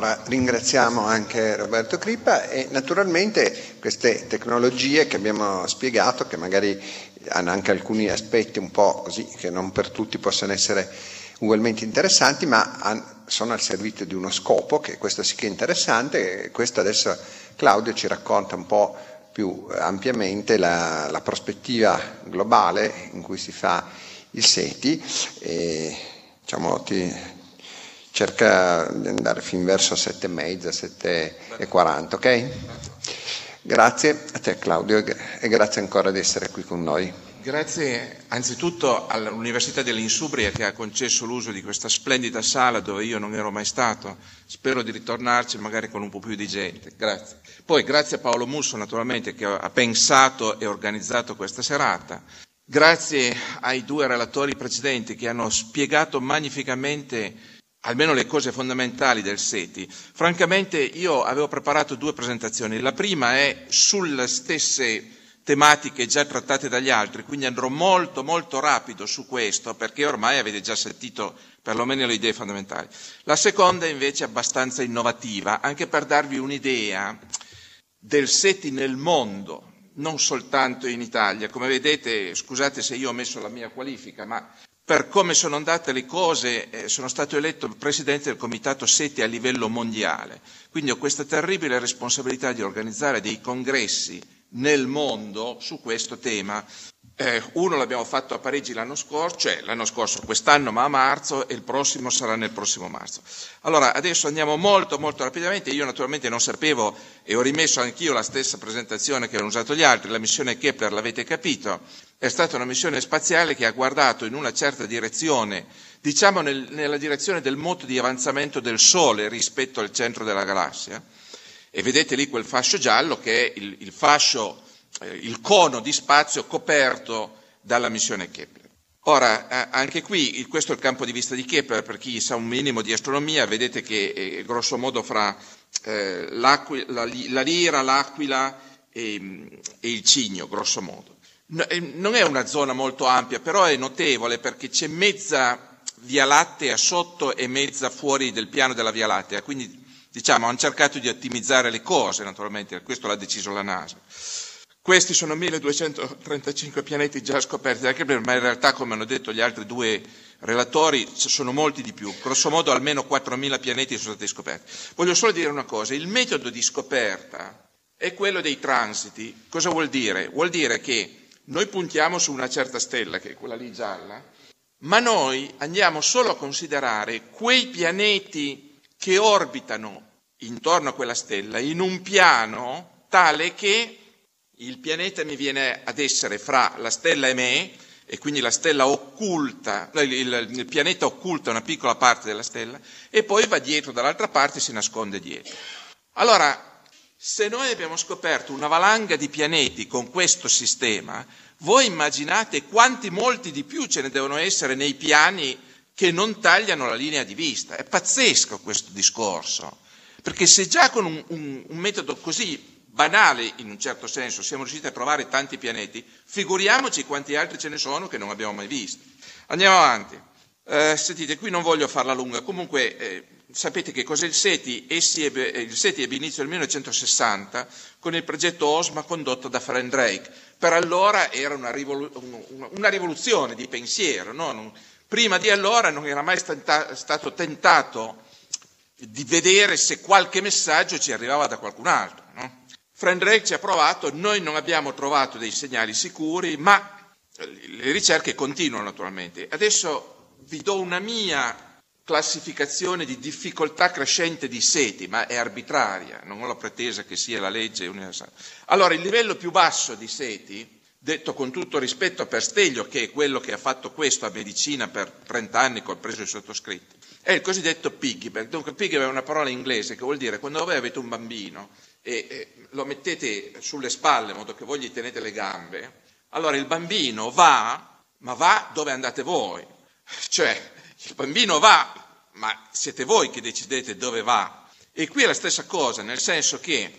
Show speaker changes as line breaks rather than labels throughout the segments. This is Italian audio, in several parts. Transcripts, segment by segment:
allora ringraziamo anche Roberto Crippa e naturalmente queste tecnologie che abbiamo spiegato, che magari hanno anche alcuni aspetti un po' così, che non per tutti possono essere ugualmente interessanti, ma sono al servizio di uno scopo, che questo sì che è interessante, questo adesso Claudio ci racconta un po' più ampiamente la, la prospettiva globale in cui si fa il SETI. E diciamo, ti, cerca di andare fin verso 7 e mezza, 7 e 40, ok? Grazie a te Claudio e grazie ancora di essere qui con noi.
Grazie anzitutto all'Università dell'Insubria che ha concesso l'uso di questa splendida sala dove io non ero mai stato. Spero di ritornarci magari con un po' più di gente. Grazie. Poi grazie a Paolo Musso naturalmente che ha pensato e organizzato questa serata. Grazie ai due relatori precedenti che hanno spiegato magnificamente almeno le cose fondamentali del SETI. Francamente io avevo preparato due presentazioni. La prima è sulle stesse tematiche già trattate dagli altri, quindi andrò molto molto rapido su questo perché ormai avete già sentito perlomeno le idee fondamentali. La seconda invece è abbastanza innovativa, anche per darvi un'idea del SETI nel mondo, non soltanto in Italia. Come vedete, scusate se io ho messo la mia qualifica, ma per come sono andate le cose eh, sono stato eletto presidente del comitato SETI a livello mondiale, quindi ho questa terribile responsabilità di organizzare dei congressi nel mondo su questo tema. Eh, uno l'abbiamo fatto a Parigi l'anno scorso, cioè l'anno scorso, quest'anno ma a marzo e il prossimo sarà nel prossimo marzo. Allora, adesso andiamo molto molto rapidamente, io naturalmente non sapevo e ho rimesso anch'io la stessa presentazione che hanno usato gli altri, la missione Kepler l'avete capito, è stata una missione spaziale che ha guardato in una certa direzione, diciamo nel, nella direzione del moto di avanzamento del Sole rispetto al centro della galassia. E vedete lì quel fascio giallo che è il, il fascio, il cono di spazio coperto dalla missione Kepler. Ora, eh, anche qui, questo è il campo di vista di Kepler, per chi sa un minimo di astronomia, vedete che eh, grosso modo fra eh, la, la, lira, l'aquila e, e, il cigno, grosso modo. No, non è una zona molto ampia, però è notevole perché c'è mezza Via Lattea sotto e mezza fuori del piano della Via Lattea, quindi Diciamo, hanno cercato di ottimizzare le cose, naturalmente, questo l'ha deciso la NASA. Questi sono 1235 pianeti già scoperti da Kepler, ma in realtà, come hanno detto gli altri due relatori, sono molti di più. Grosso modo almeno 4.000 pianeti sono stati scoperti. Voglio solo dire una cosa, il metodo di scoperta è quello dei transiti. Cosa vuol dire? Vuol dire che noi puntiamo su una certa stella, che è quella lì gialla, ma noi andiamo solo a considerare quei pianeti che orbitano intorno a quella stella in un piano tale che il pianeta mi viene ad essere fra la stella e me, e quindi la stella occulta, il, il, pianeta occulta una piccola parte della stella, e poi va dietro dall'altra parte e si nasconde dietro. Allora, se noi abbiamo scoperto una valanga di pianeti con questo sistema, voi immaginate quanti molti di più ce ne devono essere nei piani che non tagliano la linea di vista. È pazzesco questo discorso, perché se già con un, un, un metodo così banale in un certo senso siamo riusciti a trovare tanti pianeti, figuriamoci quanti altri ce ne sono che non abbiamo mai visto. Andiamo avanti. Eh, sentite, qui non voglio farla lunga, comunque eh, sapete che cos'è il SETI? Ebbe, il SETI ebbe inizio nel 1960 con il progetto OSMA condotto da Frank Drake. Per allora era una, rivolu- una rivoluzione di pensiero, no? non, Prima di allora non era mai stata, stato tentato di vedere se qualche messaggio ci arrivava da qualcun altro. Frank Drake ci ha provato, noi non abbiamo trovato dei segnali sicuri, ma le ricerche continuano naturalmente. Adesso vi do una mia classificazione di difficoltà crescente di seti, ma è arbitraria, non ho la pretesa che sia la legge universale. Allora, il livello più basso di seti detto con tutto rispetto per Steglio, che è quello che ha fatto questo a medicina per 30 anni, ho preso il sottoscritto, è il cosiddetto piggyback. Dunque, piggyback è una parola inglese che vuol dire quando voi avete un bambino e, e lo mettete sulle spalle in modo che voi gli tenete le gambe, allora il bambino va, ma va dove andate voi. Cioè, il bambino va, ma siete voi che decidete dove va. E qui è la stessa cosa, nel senso che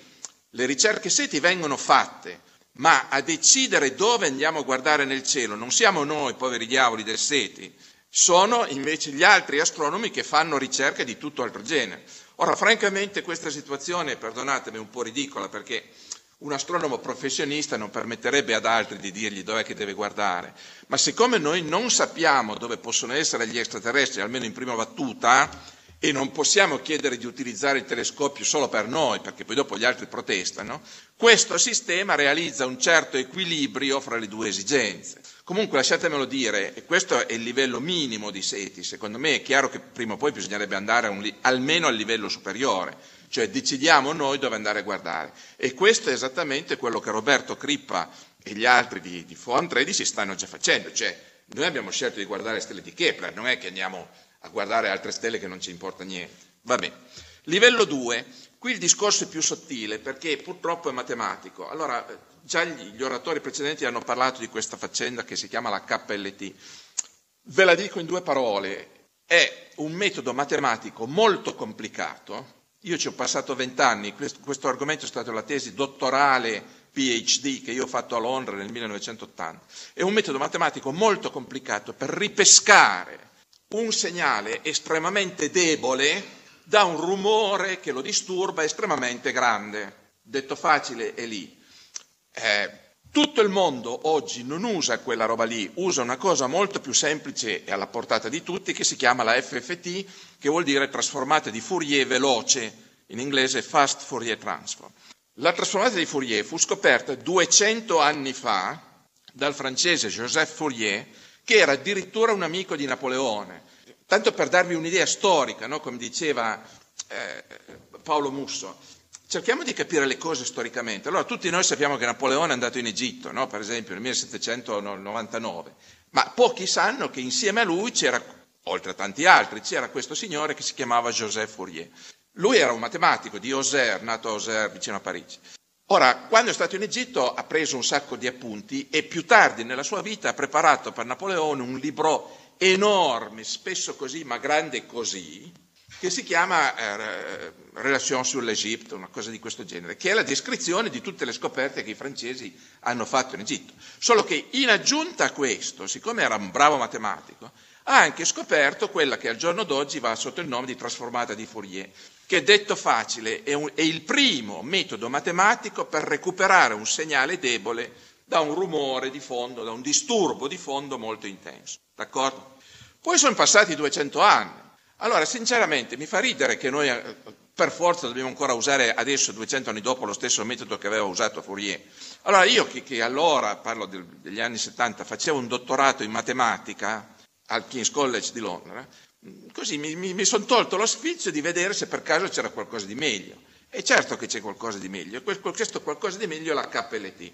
le ricerche seti vengono fatte ma a decidere dove andiamo a guardare nel cielo non siamo noi, poveri diavoli del SETI, sono invece gli altri astronomi che fanno ricerche di tutto altro genere. Ora, francamente, questa situazione, perdonatemi, è un po' ridicola perché un astronomo professionista non permetterebbe ad altri di dirgli dov'è che deve guardare, ma siccome noi non sappiamo dove possono essere gli extraterrestri, almeno in prima battuta, e non possiamo chiedere di utilizzare il telescopio solo per noi, perché poi dopo gli altri protestano, questo sistema realizza un certo equilibrio fra le due esigenze. Comunque lasciatemelo dire, questo è il livello minimo di SETI, secondo me è chiaro che prima o poi bisognerebbe andare un, almeno al livello superiore, cioè decidiamo noi dove andare a guardare. E questo è esattamente quello che Roberto Crippa e gli altri di, di FOAM 13 stanno già facendo, cioè noi abbiamo scelto di guardare le stelle di Kepler, non è che andiamo a guardare altre stelle che non ci importa niente. Va bene. Livello 2, qui il discorso è più sottile perché purtroppo è matematico. Allora, già gli, oratori precedenti hanno parlato di questa faccenda che si chiama la KLT. Ve la dico in due parole. È un metodo matematico molto complicato. Io ci ho passato vent'anni, questo, questo argomento è stato la tesi dottorale PhD che io ho fatto a Londra nel 1980. È un metodo matematico molto complicato per ripescare un segnale estremamente debole da un rumore che lo disturba estremamente grande. Detto facile è lì. Eh, tutto il mondo oggi non usa quella roba lì, usa una cosa molto più semplice e alla portata di tutti che si chiama la FFT, che vuol dire trasformata di Fourier veloce, in inglese Fast Fourier Transform. La trasformata di Fourier fu scoperta 200 anni fa dal francese Joseph Fourier, che era addirittura un amico di Napoleone. Tanto per darvi un'idea storica, no? come diceva eh, Paolo Musso, cerchiamo di capire le cose storicamente. Allora, tutti noi sappiamo che Napoleone è andato in Egitto, no? per esempio, nel 1799, ma pochi sanno che insieme a lui c'era, oltre a tanti altri, c'era questo signore che si chiamava Joseph Fourier. Lui era un matematico di Auxerre, nato a Auxerre, vicino a Parigi. Ora, quando è stato in Egitto ha preso un sacco di appunti e più tardi nella sua vita ha preparato per Napoleone un libro enorme, spesso così, ma grande così, che si chiama eh, Relation sur l'Egitto, una cosa di questo genere, che è la descrizione di tutte le scoperte che i francesi hanno fatto in Egitto. Solo che in aggiunta a questo, siccome era un bravo matematico, ha anche scoperto quella che al giorno d'oggi va sotto il nome di trasformata di Fourier, che detto facile è, un, è il primo metodo matematico per recuperare un segnale debole da un rumore di fondo, da un disturbo di fondo molto intenso. D'accordo? Poi sono passati 200 anni. Allora, sinceramente, mi fa ridere che noi eh, per forza dobbiamo ancora usare adesso, 200 anni dopo, lo stesso metodo che aveva usato Fourier. Allora, io che, che allora, parlo del, degli anni 70, facevo un dottorato in matematica al King's College di Londra, Così mi, mi, mi sono tolto lo sfizio di vedere se per caso c'era qualcosa di meglio. E certo che c'è qualcosa di meglio, questo qualcosa di meglio è la KLT.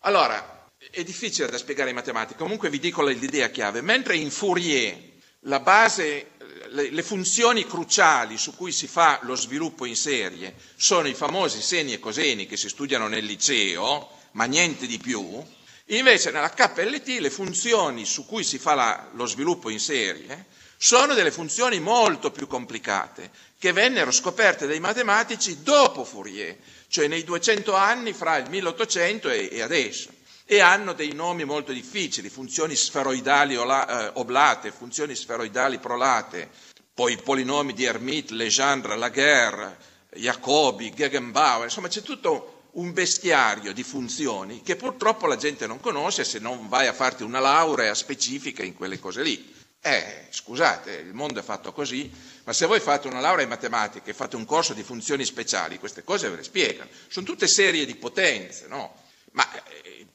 Allora, è difficile da spiegare in matematica, comunque vi dico l'idea chiave. Mentre in Fourier la base, le, funzioni cruciali su cui si fa lo sviluppo in serie sono i famosi seni e coseni che si studiano nel liceo, ma niente di più, invece nella KLT le funzioni su cui si fa la, lo sviluppo in serie sono delle funzioni molto più complicate che vennero scoperte dai matematici dopo Fourier, cioè nei 200 anni fra il 1800 e, e adesso, e hanno dei nomi molto difficili, funzioni sferoidali eh, oblate, funzioni sferoidali prolate, poi i polinomi di Hermite, Legendre, Laguerre, Jacobi, Gegenbauer, insomma c'è tutto un bestiario di funzioni che purtroppo la gente non conosce se non vai a farti una laurea specifica in quelle cose lì. Eh, scusate, il mondo è fatto così, ma se voi fate una laurea in matematica e fate un corso di funzioni speciali, queste cose ve le spiegano. Sono tutte serie di potenze, no? Ma eh,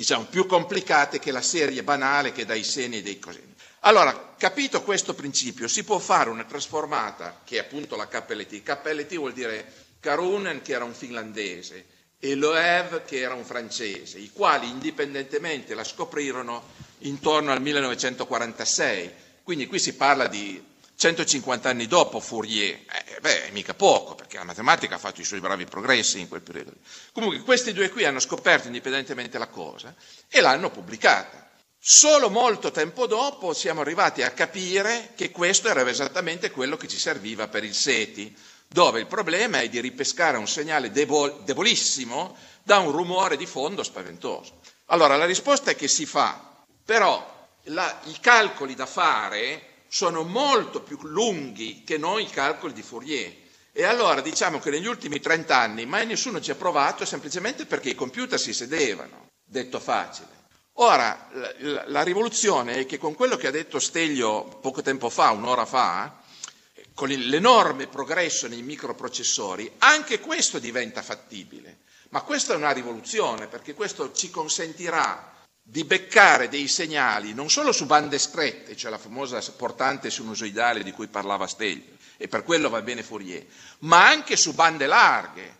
diciamo più complicate che la serie banale che dà i seni e dei coseni. Allora, capito questo principio, si può fare una trasformata che è appunto la KLT. KLT vuol dire Karunen che era un finlandese e Loewe che era un francese, i quali indipendentemente la scoprirono intorno al 1946, quindi qui si parla di 150 anni dopo Fourier, eh, beh, mica poco, perché la matematica ha fatto i suoi bravi progressi in quel periodo. Comunque questi due qui hanno scoperto indipendentemente la cosa e l'hanno pubblicata. Solo molto tempo dopo siamo arrivati a capire che questo era esattamente quello che ci serviva per il SETI, dove il problema è di ripescare un segnale debol- debolissimo da un rumore di fondo spaventoso. Allora la risposta è che si fa, però la, i calcoli da fare sono molto più lunghi che noi i calcoli di Fourier. E allora diciamo che negli ultimi 30 anni mai nessuno ci ha provato semplicemente perché i computer si sedevano, detto facile. Ora, la, la rivoluzione è che con quello che ha detto Steglio poco tempo fa, un'ora fa, con l'enorme progresso nei microprocessori, anche questo diventa fattibile. Ma questa è una rivoluzione perché questo ci consentirà di beccare dei segnali non solo su bande strette, cioè la famosa portante sinusoidale di cui parlava Steglio, e per quello va bene Fourier, ma anche su bande larghe.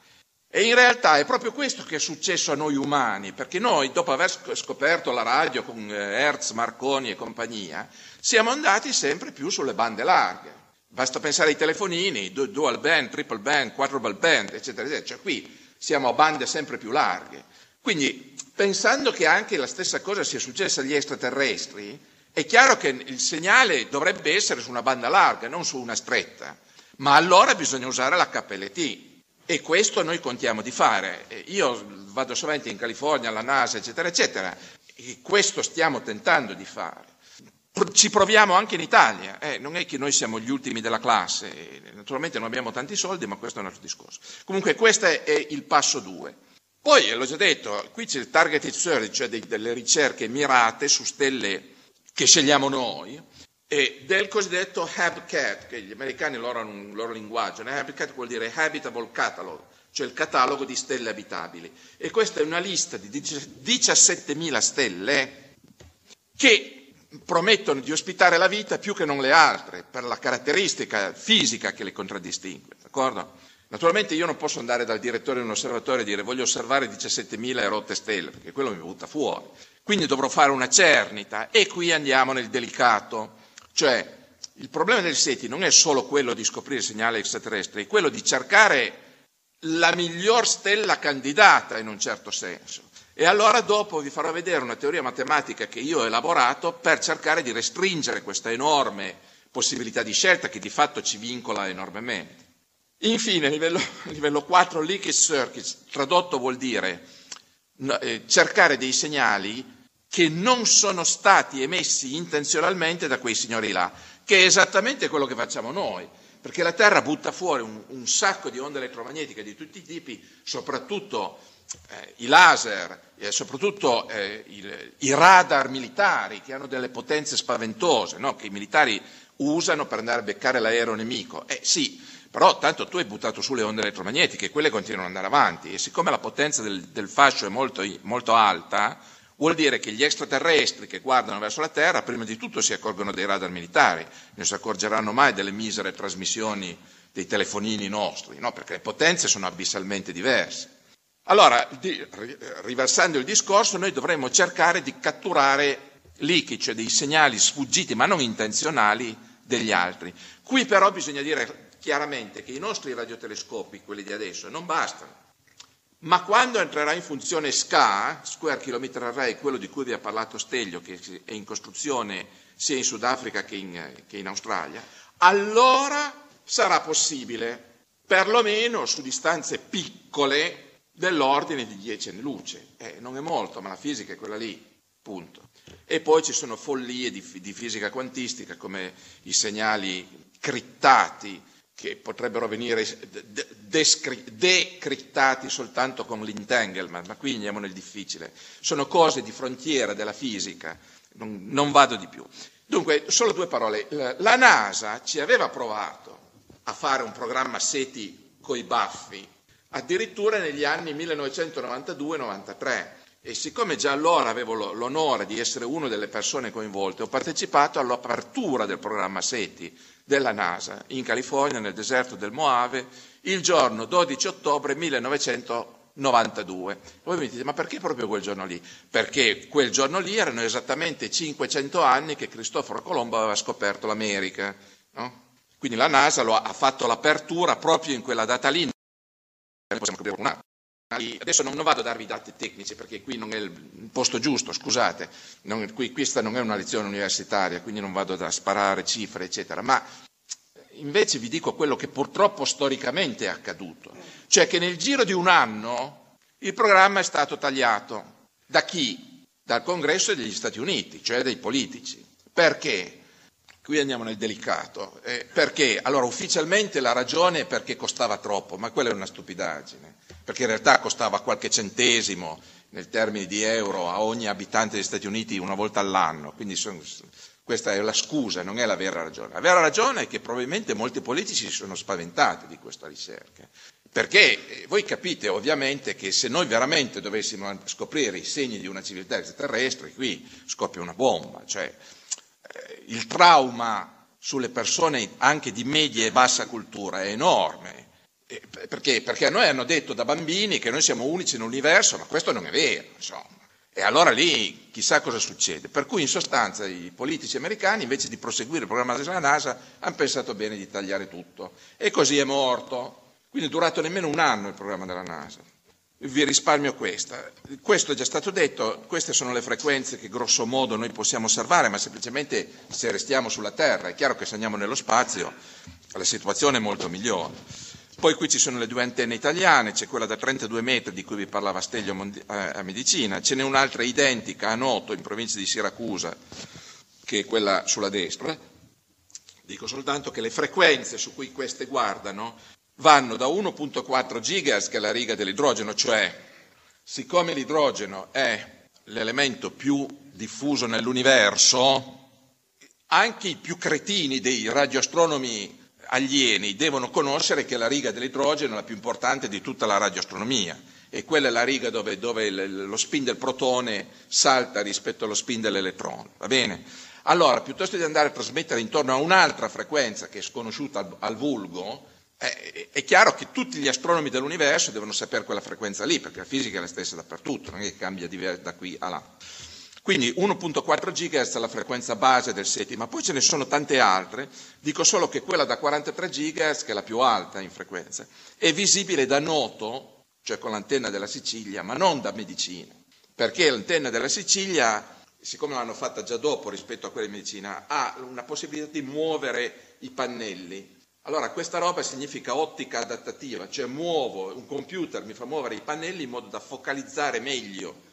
E in realtà è proprio questo che è successo a noi umani, perché noi, dopo aver scoperto la radio con eh, Hertz, Marconi e compagnia, siamo andati sempre più sulle bande larghe. Basta pensare ai telefonini, dual band, triple band, quadruple band, eccetera, eccetera. Cioè qui siamo a bande sempre più larghe. Quindi, pensando che anche la stessa cosa sia successa agli extraterrestri, è chiaro che il segnale dovrebbe essere su una banda larga, non su una stretta, ma allora bisogna usare la KLT. E questo noi contiamo di fare. Io vado sovente in California, alla NASA, eccetera, eccetera, e questo stiamo tentando di fare. Ci proviamo anche in Italia, eh, non è che noi siamo gli ultimi della classe, naturalmente non abbiamo tanti soldi, ma questo è un altro discorso. Comunque questo è il passo 2. Poi, l'ho già detto, qui c'è il targeted search, cioè delle ricerche mirate su stelle che scegliamo noi, e del cosiddetto HabCat, che gli americani loro hanno un loro linguaggio. HabCat vuol dire Habitable Catalog, cioè il catalogo di stelle abitabili. E questa è una lista di 17.000 stelle che promettono di ospitare la vita più che non le altre, per la caratteristica fisica che le contraddistingue. D'accordo? Naturalmente io non posso andare dal direttore di un osservatorio e dire voglio osservare 17.000 erotte stelle, perché quello mi butta fuori. Quindi dovrò fare una cernita e qui andiamo nel delicato. Cioè, il problema del SETI non è solo quello di scoprire segnali extraterrestri, è quello di cercare la miglior stella candidata in un certo senso. E allora dopo vi farò vedere una teoria matematica che io ho elaborato per cercare di restringere questa enorme possibilità di scelta che di fatto ci vincola enormemente. Infine, livello, livello 4, leakage circuits, tradotto vuol dire eh, cercare dei segnali che non sono stati emessi intenzionalmente da quei signori là, che è esattamente quello che facciamo noi, perché la Terra butta fuori un, un sacco di onde elettromagnetiche di tutti i tipi, soprattutto eh, i laser, eh, soprattutto eh, il, i radar militari che hanno delle potenze spaventose, no? che i militari usano per andare a beccare l'aereo nemico. Eh sì, però tanto tu hai buttato su le onde elettromagnetiche, quelle continuano ad andare avanti e siccome la potenza del, del fascio è molto, molto, alta, vuol dire che gli extraterrestri che guardano verso la Terra prima di tutto si accorgono dei radar militari, non si accorgeranno mai delle misere trasmissioni dei telefonini nostri, no? perché le potenze sono abissalmente diverse. Allora, di, riversando il discorso, noi dovremmo cercare di catturare leaky, cioè dei segnali sfuggiti ma non intenzionali degli altri. Qui però bisogna dire chiaramente che i nostri radiotelescopi, quelli di adesso, non bastano. Ma quando entrerà in funzione SCA, Square Kilometer Array, quello di cui vi ha parlato Steglio, che è in costruzione sia in Sudafrica che in, che in Australia, allora sarà possibile, perlomeno su distanze piccole, dell'ordine di 10 anni luce. Eh, non è molto, ma la fisica è quella lì, punto. E poi ci sono follie di, di fisica quantistica come i segnali crittati che potrebbero venire decrittati soltanto con l'entanglement, ma qui andiamo nel difficile. Sono cose di frontiera della fisica, non, non vado di più. Dunque, solo due parole. La NASA ci aveva provato a fare un programma SETI coi baffi, addirittura negli anni 1992-93. E siccome già allora avevo l'onore di essere una delle persone coinvolte, ho partecipato all'apertura del programma SETI, della NASA in California, nel deserto del Moave, il giorno 12 ottobre 1992. Voi mi dite, ma perché proprio quel giorno lì? Perché quel giorno lì erano esattamente 500 anni che Cristoforo Colombo aveva scoperto l'America. No? Quindi la NASA ha fatto l'apertura proprio in quella data lì. Possiamo capire un attimo. Adesso non, non, vado a darvi i dati tecnici perché qui non è il posto giusto, scusate, non, qui, questa non è una lezione universitaria, quindi non vado a sparare cifre, eccetera, ma invece vi dico quello che purtroppo storicamente è accaduto, cioè che nel giro di un anno il programma è stato tagliato. Da chi? Dal Congresso degli Stati Uniti, cioè dai politici. Perché? Qui andiamo nel delicato. Eh, perché? Allora, ufficialmente la ragione è perché costava troppo, ma quella è una stupidaggine, perché in realtà costava qualche centesimo nel termini di euro a ogni abitante degli Stati Uniti una volta all'anno, quindi sono, questa è la scusa, non è la vera ragione. La vera ragione è che probabilmente molti politici si sono spaventati di questa ricerca. Perché eh, voi capite ovviamente che se noi veramente dovessimo scoprire i segni di una civiltà extraterrestre, qui scoppia una bomba, cioè il trauma sulle persone anche di media e bassa cultura è enorme. Perché? Perché a noi hanno detto da bambini che noi siamo unici nell'universo, ma questo non è vero, insomma. E allora lì chissà cosa succede. Per cui in sostanza i politici americani invece di proseguire il programma della NASA hanno pensato bene di tagliare tutto. E così è morto. Quindi è durato nemmeno un anno il programma della NASA. Vi risparmio questa. Questo è già stato detto, queste sono le frequenze che grosso modo noi possiamo osservare, ma semplicemente se restiamo sulla Terra, è chiaro che se andiamo nello spazio la situazione è molto migliore. Poi qui ci sono le due antenne italiane, c'è quella da 32 metri di cui vi parlava Steglio a Medicina, ce n'è un'altra identica a Noto in provincia di Siracusa, che è quella sulla destra. Dico soltanto che le frequenze su cui queste guardano vanno da 1.4 GHz, che è la riga dell'idrogeno, cioè siccome l'idrogeno è l'elemento più diffuso nell'universo, anche i più cretini dei radioastronomi alieni devono conoscere che la riga dell'idrogeno è la più importante di tutta la radioastronomia e quella è la riga dove, dove lo spin del protone salta rispetto allo spin dell'elettrone. Va bene? Allora, piuttosto di andare a trasmettere intorno a un'altra frequenza che è sconosciuta al, al vulgo, eh, è chiaro che tutti gli astronomi dell'universo devono sapere quella frequenza lì, perché la fisica è la stessa dappertutto, non è che cambia da qui a là. Quindi 1.4 GHz è la frequenza base del SETI, ma poi ce ne sono tante altre, dico solo che quella da 43 GHz, che è la più alta in frequenza, è visibile da Noto, cioè con l'antenna della Sicilia, ma non da Medicina, perché l'antenna della Sicilia, siccome l'hanno fatta già dopo rispetto a quella di Medicina, ha una possibilità di muovere i pannelli. Allora questa roba significa ottica adattativa, cioè muovo, un computer mi fa muovere i pannelli in modo da focalizzare meglio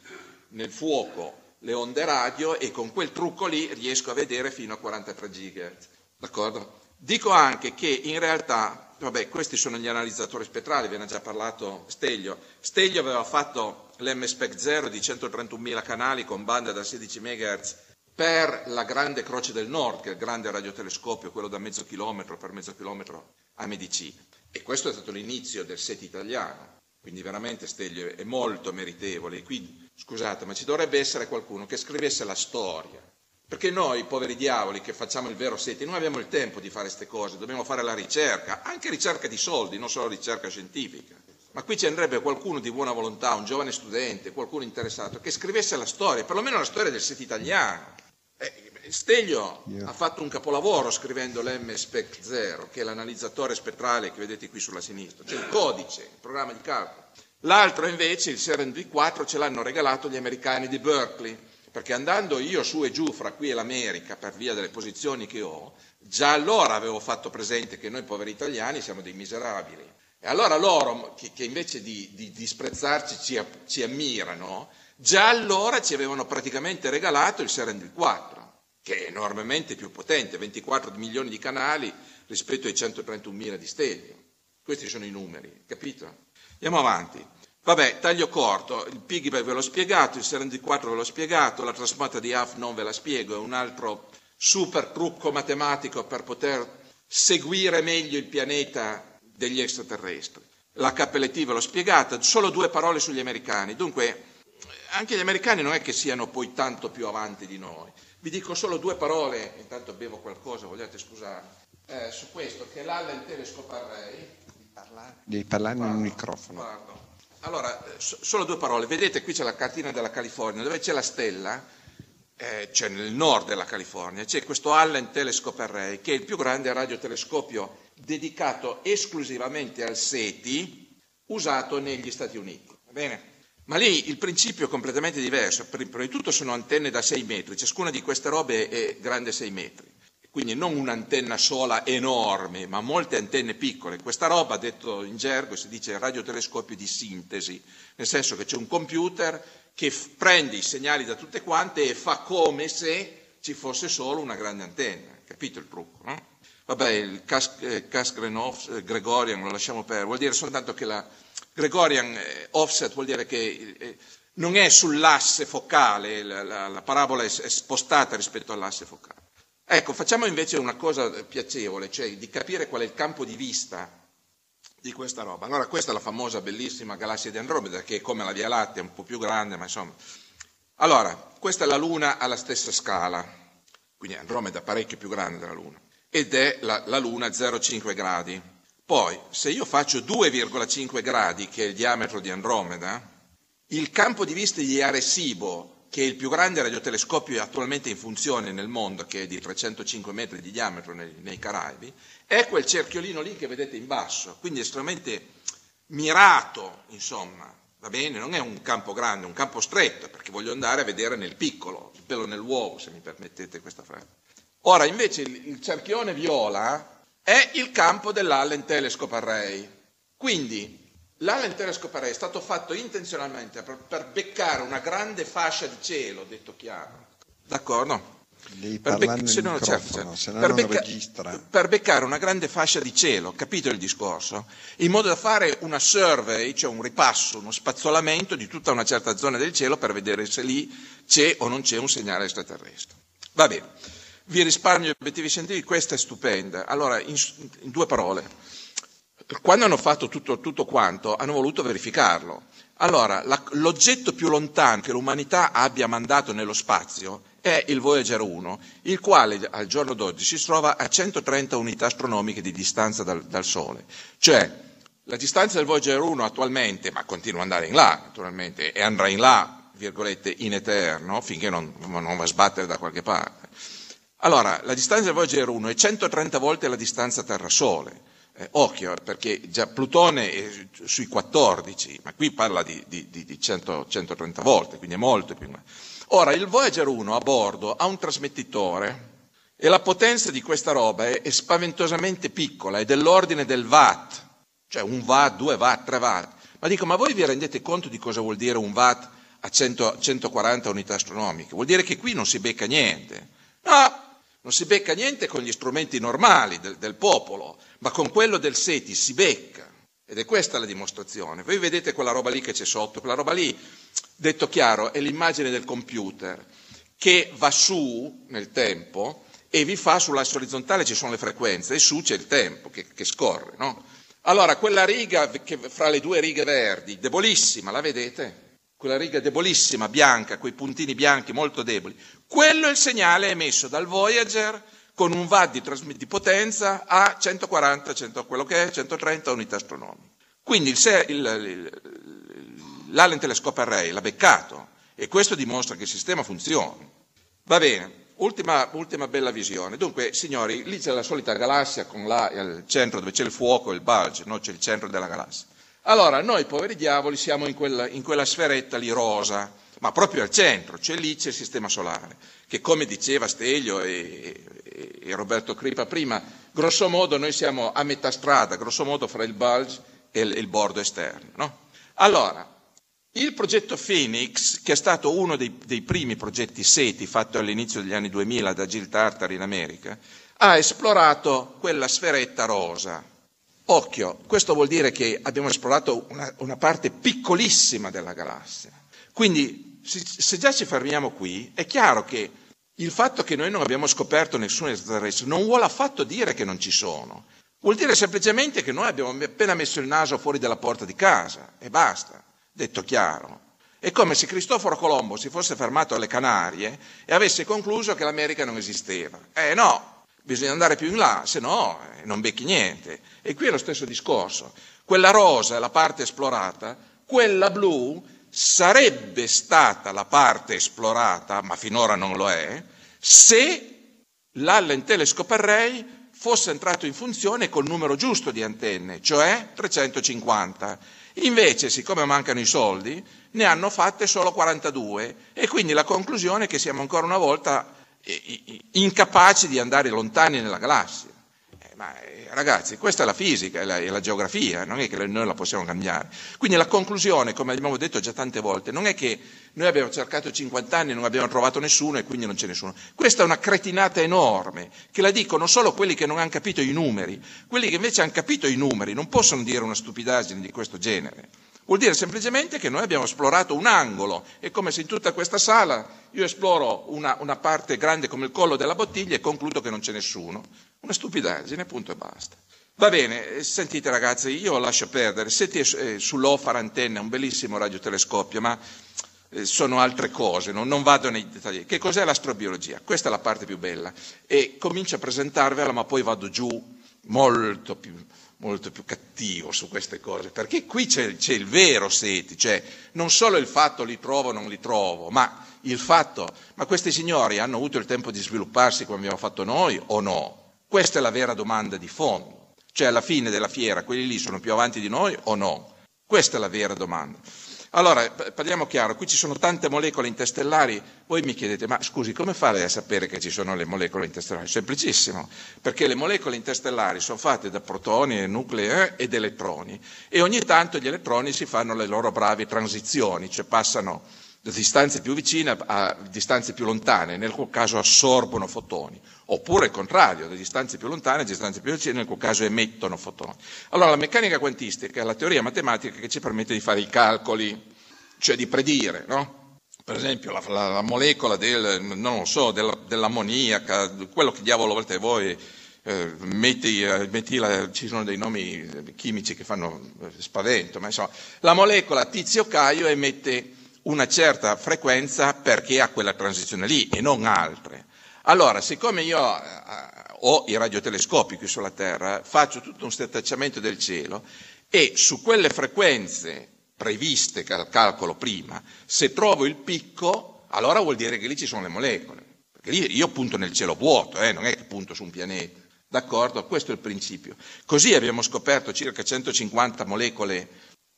nel fuoco le onde radio e con quel trucco lì riesco a vedere fino a 43 GHz. D'accordo? Dico anche che in realtà, vabbè, questi sono gli analizzatori spettrali, ve ne ha già parlato Steglio. Steglio aveva fatto l'MSPEC 0 di 131.000 canali con banda da 16 MHz per la grande Croce del Nord, che è il grande radiotelescopio, quello da mezzo chilometro per mezzo chilometro a Medicina. E questo è stato l'inizio del set italiano. Quindi veramente Steglio è molto meritevole. Qui, scusate, ma ci dovrebbe essere qualcuno che scrivesse la storia. Perché noi, poveri diavoli, che facciamo il vero SETI, non abbiamo il tempo di fare queste cose, dobbiamo fare la ricerca, anche ricerca di soldi, non solo ricerca scientifica. Ma qui ci andrebbe qualcuno di buona volontà, un giovane studente, qualcuno interessato, che scrivesse la storia, perlomeno la storia del SETI italiano. Eh, Steglio yeah. ha fatto un capolavoro scrivendo l'MSPEC 0, che è l'analizzatore spettrale che vedete qui sulla sinistra, cioè il codice, il programma di calcolo. L'altro invece, il CERN V4, ce l'hanno regalato gli americani di Berkeley, perché andando io su e giù fra qui e l'America per via delle posizioni che ho, già allora avevo fatto presente che noi poveri italiani siamo dei miserabili. E allora loro, che, che invece di, di disprezzarci ci, ci ammirano, già allora ci avevano praticamente regalato il CERN V4 che è enormemente più potente, 24 milioni di canali rispetto ai 131 mila di Stelvio. Questi sono i numeri, capito? Andiamo avanti. Vabbè, taglio corto, il piggyback ve l'ho spiegato, il Serendi 4 ve l'ho spiegato, la trasmata di AF non ve la spiego, è un altro super trucco matematico per poter seguire meglio il pianeta degli extraterrestri. La KLT ve l'ho spiegata, solo due parole sugli americani. Dunque, anche gli americani non è che siano poi tanto più avanti di noi. Vi dico solo due parole, intanto bevo qualcosa, vogliate scusare, eh, su questo, che l'Allen Telescope Array...
Devi parlare in un microfono.
Guardo. Allora, eh, solo due parole. Vedete, qui c'è la cartina della California, dove c'è la stella, eh, cioè nel nord della California, c'è questo Allen Telescope Array, che è il più grande radiotelescopio dedicato esclusivamente al SETI, usato negli Stati Uniti. Va bene? Ma lì il principio è completamente diverso. Prima di tutto sono antenne da 6 metri, ciascuna di queste robe è grande 6 metri. quindi non un'antenna sola enorme, ma molte antenne piccole. Questa roba, detto in gergo, si dice radiotelescopio di sintesi, nel senso che c'è un computer che f- prende i segnali da tutte quante e fa come se ci fosse solo una grande antenna. Capito il trucco? No? Vabbè, il Cas, eh, eh, Gregorian lo lasciamo perdere, vuol dire soltanto che la Gregorian eh, offset vuol dire che eh, non è sull'asse focale, la, la, la parabola è, è spostata rispetto all'asse focale. Ecco, facciamo invece una cosa piacevole, cioè di capire qual è il campo di vista di questa roba. Allora, questa è la famosa, bellissima galassia di Andromeda, che è come la Via Lattea, un po' più grande, ma insomma. Allora, questa è la Luna alla stessa scala, quindi Andromeda parecchio più grande della Luna, ed è la, la Luna 0,5 gradi. Poi, se io faccio 2,5 gradi, che è il diametro di Andromeda, il campo di vista di Arecibo che è il più grande radiotelescopio attualmente in funzione nel mondo, che è di 305 metri di diametro nei, nei Caraibi, è quel cerchiolino lì che vedete in basso, quindi estremamente mirato, insomma, va bene? Non è un campo grande, è un campo stretto, perché voglio andare a vedere nel piccolo, il pelo nell'uovo, se mi permettete questa frase. Ora, invece, il, il cerchione viola è il campo dell'Allen Telescope Array. Quindi L'Allen Telescope Array è stato fatto intenzionalmente per, per, beccare una grande fascia di cielo, detto chiaro. D'accordo?
Devi per, bec- se no, certo, certo. se no
per,
becca-
per, beccare una grande fascia di cielo, capito il discorso? In modo da fare una survey, cioè un ripasso, uno spazzolamento di tutta una certa zona del cielo per vedere se lì c'è o non c'è un segnale extraterrestre. Va bene, vi risparmio gli obiettivi scientifici, questa è stupenda. Allora, in, in due parole quando hanno fatto tutto, tutto quanto, hanno voluto verificarlo. Allora, la, l'oggetto più lontano che l'umanità abbia mandato nello spazio è il Voyager 1, il quale al giorno d'oggi si trova a 130 unità astronomiche di distanza dal, dal Sole. Cioè, la distanza del Voyager 1 attualmente, ma continua ad andare in là naturalmente, e andrà in là, virgolette, in eterno, finché non, non va a sbattere da qualche parte. Allora, la distanza del Voyager 1 è 130 volte la distanza Terra-Sole. Eh, occhio, perché già Plutone è sui 14, ma qui parla di, di, di 100, 130 volte, quindi è molto più. Ora, il Voyager 1 a bordo ha un trasmettitore e la potenza di questa roba è, è spaventosamente piccola, è dell'ordine del watt, cioè un watt, due watt, tre watt. Ma dico, ma voi vi rendete conto di cosa vuol dire un watt a 100, 140 unità astronomiche? Vuol dire che qui non si becca niente. No, non si becca niente con gli strumenti normali del, del popolo, ma con quello del SETI si becca. Ed è questa la dimostrazione. Voi vedete quella roba lì che c'è sotto, quella roba lì, detto chiaro, è l'immagine del computer che va su nel tempo e vi fa sull'asse orizzontale ci sono le frequenze e su c'è il tempo che, che scorre. No? Allora, quella riga che, fra le due righe verdi, debolissima, la vedete? Quella riga debolissima, bianca, quei puntini bianchi molto deboli, quello è il segnale emesso dal Voyager con un watt di, potenza a 140, 100, quello che è 130 unità astronomiche. Quindi il, il, il, l'Allen Telescope Array l'ha beccato e questo dimostra che il sistema funziona. Va bene, ultima, ultima bella visione. Dunque, signori, lì c'è la solita galassia con là, il centro dove c'è il fuoco, il bulge, no? c'è il centro della galassia. Allora, noi poveri diavoli siamo in quella, in quella sferetta lì rosa, ma proprio al centro, cioè lì c'è il sistema solare, che come diceva Steglio e, e, e Roberto Cripa prima, grosso modo noi siamo a metà strada, grosso modo fra il bulge e il, il bordo esterno. No? Allora, il progetto Phoenix, che è stato uno dei, dei, primi progetti SETI fatto all'inizio degli anni 2000 da Jill Tartar in America, ha esplorato quella sferetta rosa. Occhio, questo vuol dire che abbiamo esplorato una, una parte piccolissima della galassia. Quindi se già ci fermiamo qui, è chiaro che il fatto che noi non abbiamo scoperto nessun extraterrestre non vuole affatto dire che non ci sono. Vuol dire semplicemente che noi abbiamo appena messo il naso fuori dalla porta di casa e basta, detto chiaro. È come se Cristoforo Colombo si fosse fermato alle Canarie e avesse concluso che l'America non esisteva. Eh no, bisogna andare più in là, se no eh, non becchi niente. E qui è lo stesso discorso. Quella rosa è la parte esplorata, quella blu sarebbe stata la parte esplorata, ma finora non lo è, se l'Allen Telescope Array fosse entrato in funzione col numero giusto di antenne, cioè 350. Invece, siccome mancano i soldi, ne hanno fatte solo 42 e quindi la conclusione è che siamo ancora una volta incapaci di andare lontani nella galassia. Eh, ma eh, ragazzi, questa è la fisica, è la, è la, geografia, non è che noi la possiamo cambiare. Quindi la conclusione, come abbiamo detto già tante volte, non è che noi abbiamo cercato 50 anni e non abbiamo trovato nessuno e quindi non c'è nessuno. Questa è una cretinata enorme, che la dicono solo quelli che non hanno capito i numeri. Quelli che invece hanno capito i numeri non possono dire una stupidaggine di questo genere. Vuol dire semplicemente che noi abbiamo esplorato un angolo. È come se in tutta questa sala io esploro una, una parte grande come il collo della bottiglia e concludo che non c'è nessuno. Una stupidaggine, punto e basta. Va bene, eh, sentite ragazzi, io lascio perdere. Siete eh, sull'OFAR antenna, un bellissimo radiotelescopio, ma eh, sono altre cose, no? non vado nei dettagli. Che cos'è l'astrobiologia? Questa è la parte più bella. E comincio a presentarvela, ma poi vado giù molto più molto più cattivo su queste cose, perché qui c'è, c'è il vero Seti, cioè non solo il fatto li trovo o non li trovo, ma il fatto, ma questi signori hanno avuto il tempo di svilupparsi come abbiamo fatto noi o no? Questa è la vera domanda di fondo, cioè alla fine della fiera quelli lì sono più avanti di noi o no? Questa è la vera domanda. Allora, parliamo chiaro, qui ci sono tante molecole interstellari, voi mi chiedete, ma scusi, come fare a sapere che ci sono le molecole interstellari? Semplicissimo, perché le molecole interstellari sono fatte da protoni, nuclei eh, ed elettroni e ogni tanto gli elettroni si fanno le loro bravi transizioni, cioè passano distanze più vicine a distanze più lontane, nel qual caso assorbono fotoni, oppure il contrario, da distanze più lontane a distanze più vicine, nel qual caso emettono fotoni. Allora la meccanica quantistica è la teoria matematica che ci permette di fare i calcoli, cioè di predire, no? Per esempio la, la, la molecola del, so, della, dell'ammoniaca, quello che diavolo volete voi, eh, metti, eh, metti la, ci sono dei nomi chimici che fanno eh, spavento, ma insomma, la molecola tizio Caio emette una certa frequenza perché ha quella transizione lì e non altre. Allora, siccome io eh, ho i radiotelescopi qui sulla Terra, faccio tutto un setacciamento del cielo e su quelle frequenze previste che calcolo prima, se trovo il picco, allora vuol dire che lì ci sono le molecole. Perché lì io punto nel cielo vuoto, eh, non è che punto su un pianeta. D'accordo? Questo è il principio. Così abbiamo scoperto circa 150 molecole,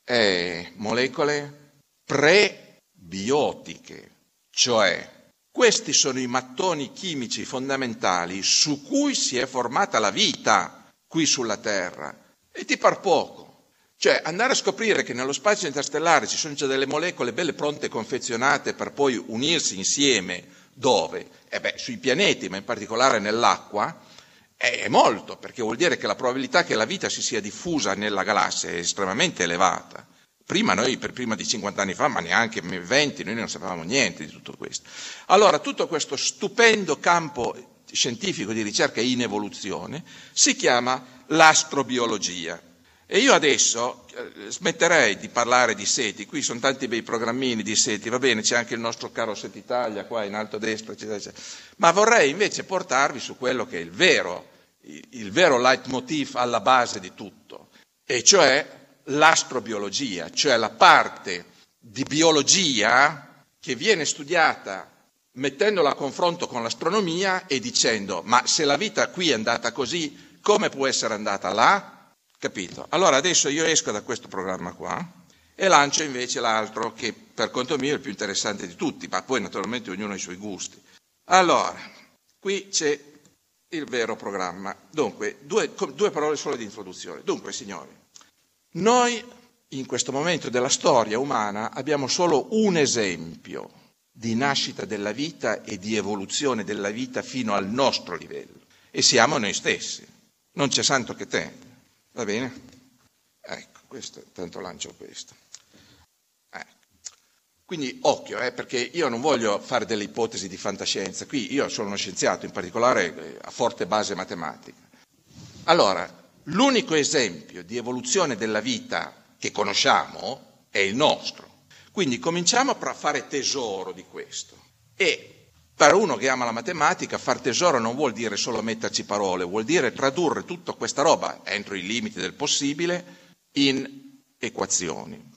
eh, molecole pre biotiche, cioè questi sono i mattoni chimici fondamentali su cui si è formata la vita qui sulla Terra. E ti par poco. Cioè andare a scoprire che nello spazio interstellare ci sono già delle molecole belle pronte confezionate per poi unirsi insieme, dove? Eh beh, sui pianeti, ma in particolare nell'acqua, è molto, perché vuol dire che la probabilità che la vita si sia diffusa nella galassia è estremamente elevata. Prima noi, per prima di 50 anni fa, ma neanche 20, noi non sapevamo niente di tutto questo. Allora, tutto questo stupendo campo scientifico di ricerca in evoluzione si chiama l'astrobiologia. E io adesso eh, smetterei di parlare di seti, qui sono tanti bei programmini di seti, va bene, c'è anche il nostro caro Set Italia qua in alto a destra, eccetera, eccetera. ma vorrei invece portarvi su quello che è il vero, il vero leitmotiv alla base di tutto, e cioè l'astrobiologia, cioè la parte di biologia che viene studiata mettendola a confronto con l'astronomia e dicendo ma se la vita qui è andata così, come può essere andata là? Capito? Allora adesso io esco da questo programma qua e lancio invece l'altro che per conto mio è il più interessante di tutti, ma poi naturalmente ognuno ha i suoi gusti. Allora, qui c'è il vero programma. Dunque, due, due parole solo di introduzione. Dunque, signori, noi in questo momento della storia umana abbiamo solo un esempio di nascita della vita e di evoluzione della vita fino al nostro livello e siamo noi stessi. Non c'è santo che te. Va bene? Ecco, questo, tanto lancio questo. Ecco. Quindi occhio, eh, perché io non voglio fare delle ipotesi di fantascienza. Qui io sono uno scienziato, in particolare eh, a forte base matematica. Allora, L'unico esempio di evoluzione della vita che conosciamo è il nostro. Quindi cominciamo a fare tesoro di questo. E per uno che ama la matematica, far tesoro non vuol dire solo metterci parole, vuol dire tradurre tutta questa roba, entro i limiti del possibile, in equazioni.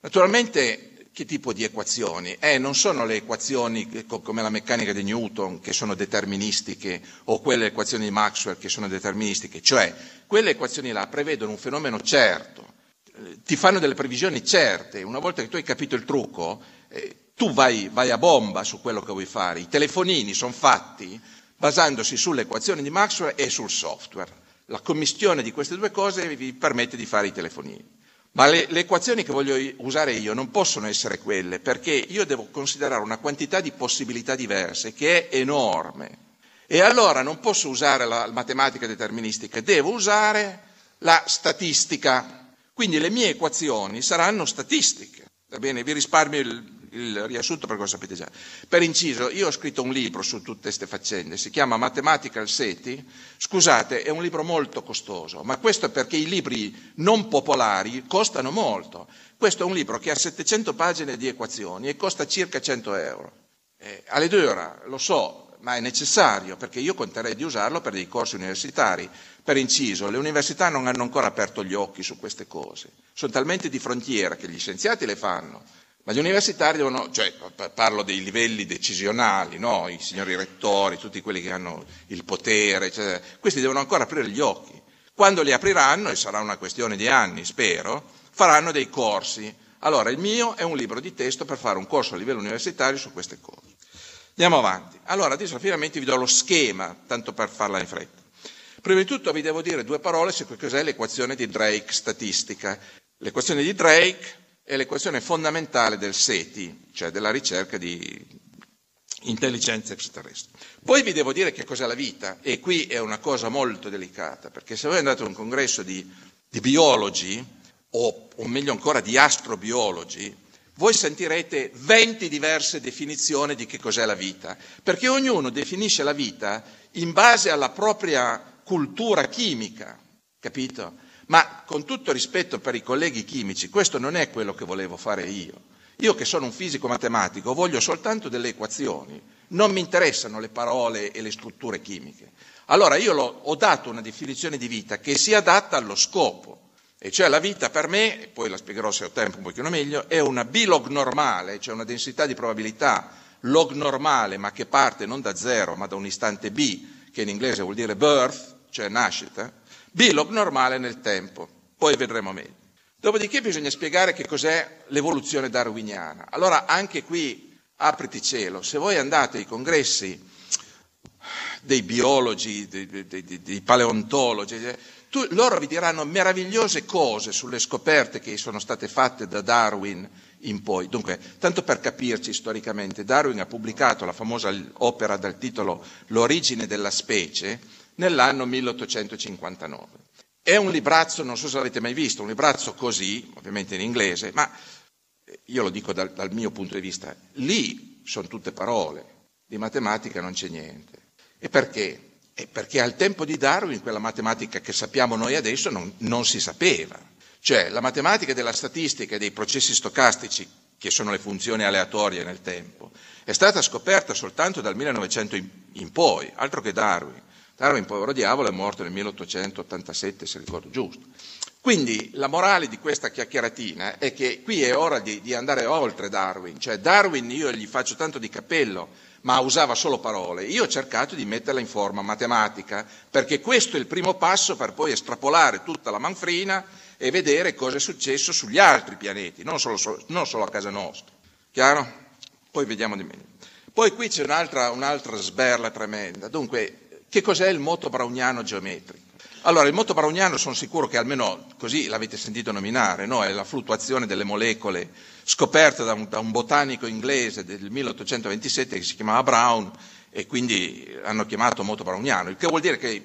Naturalmente che tipo di equazioni? Eh, non sono le equazioni come la meccanica di Newton che sono deterministiche o quelle equazioni di Maxwell che sono deterministiche, cioè quelle equazioni là prevedono un fenomeno certo, eh, ti fanno delle previsioni certe, una volta che tu hai capito il trucco, eh, tu vai, vai a bomba su quello che vuoi fare. I telefonini sono fatti basandosi sulle equazioni di Maxwell e sul software. La commistione di queste due cose vi permette di fare i telefonini. Ma le, le, equazioni che voglio usare io non possono essere quelle, perché io devo considerare una quantità di possibilità diverse che è enorme. E allora non posso usare la matematica deterministica, devo usare la statistica. Quindi le mie equazioni saranno statistiche. Va bene, vi risparmio il, il riassunto perché lo sapete già. Per inciso, io ho scritto un libro su tutte queste faccende, si chiama Mathematical Seti. Scusate, è un libro molto costoso, ma questo è perché i libri non popolari costano molto. Questo è un libro che ha 700 pagine di equazioni e costa circa 100 euro. Eh, alle due ore, lo so, ma è necessario perché io conterei di usarlo per dei corsi universitari. Per inciso, le università non hanno ancora aperto gli occhi su queste cose. Sono talmente di frontiera che gli scienziati le fanno, ma gli universitari devono, cioè parlo dei livelli decisionali, no? i signori rettori, tutti quelli che hanno il potere, eccetera. questi devono ancora aprire gli occhi. Quando li apriranno, e sarà una questione di anni, spero, faranno dei corsi. Allora, il mio è un libro di testo per fare un corso a livello universitario su queste cose. Andiamo avanti. Allora, adesso finalmente vi do lo schema, tanto per farla in fretta. Prima di tutto vi devo dire due parole su cos'è l'equazione di Drake statistica. L'equazione di Drake è l'equazione fondamentale del SETI, cioè della ricerca di intelligenza extraterrestre. Poi vi devo dire che cos'è la vita, e qui è una cosa molto delicata, perché se voi andate a un congresso di, di biologi, o, o meglio ancora di astrobiologi, voi sentirete 20 diverse definizioni di che cos'è la vita, perché ognuno definisce la vita in base alla propria cultura chimica, capito? Ma con tutto rispetto per i colleghi chimici, questo non è quello che volevo fare io. Io che sono un fisico matematico voglio soltanto delle equazioni, non mi interessano le parole e le strutture chimiche. Allora io ho dato una definizione di vita che si adatta allo scopo, e cioè la vita per me, e poi la spiegherò se ho tempo un pochino meglio, è una bilog normale, cioè una densità di probabilità log normale, ma che parte non da zero, ma da un istante b, che in inglese vuol dire birth, cioè nascita, Bilog normale nel tempo, poi vedremo meglio. Dopodiché bisogna spiegare che cos'è l'evoluzione darwiniana. Allora anche qui apriti cielo, se voi andate ai congressi dei biologi, dei, dei, dei, paleontologi, tu, loro vi diranno meravigliose cose sulle scoperte che sono state fatte da Darwin in poi. Dunque, tanto per capirci storicamente, Darwin ha pubblicato la famosa opera dal titolo L'origine della specie, nell'anno 1859. È un librazzo, non so se l'avete mai visto, un librazzo così, ovviamente in inglese, ma io lo dico dal, dal mio punto di vista, lì sono tutte parole, di matematica non c'è niente. E perché? E perché al tempo di Darwin quella matematica che sappiamo noi adesso non, non si sapeva. Cioè la matematica della statistica e dei processi stocastici, che sono le funzioni aleatorie nel tempo, è stata scoperta soltanto dal 1900 in, in poi, altro che Darwin. Darwin, povero diavolo, è morto nel 1887, se ricordo giusto. Quindi la morale di questa chiacchieratina è che qui è ora di, di, andare oltre Darwin, cioè Darwin io gli faccio tanto di cappello, ma usava solo parole. Io ho cercato di metterla in forma matematica, perché questo è il primo passo per poi estrapolare tutta la manfrina e vedere cosa è successo sugli altri pianeti, non solo, non solo a casa nostra. Chiaro? Poi vediamo di meglio. Poi qui c'è un'altra, un'altra sberla tremenda. Dunque, che cos'è il moto browniano geometrico? Allora, il moto browniano sono sicuro che almeno così l'avete sentito nominare, no? è la fluttuazione delle molecole scoperta da un, da un, botanico inglese del 1827 che si chiamava Brown e quindi hanno chiamato moto browniano, il che vuol dire che,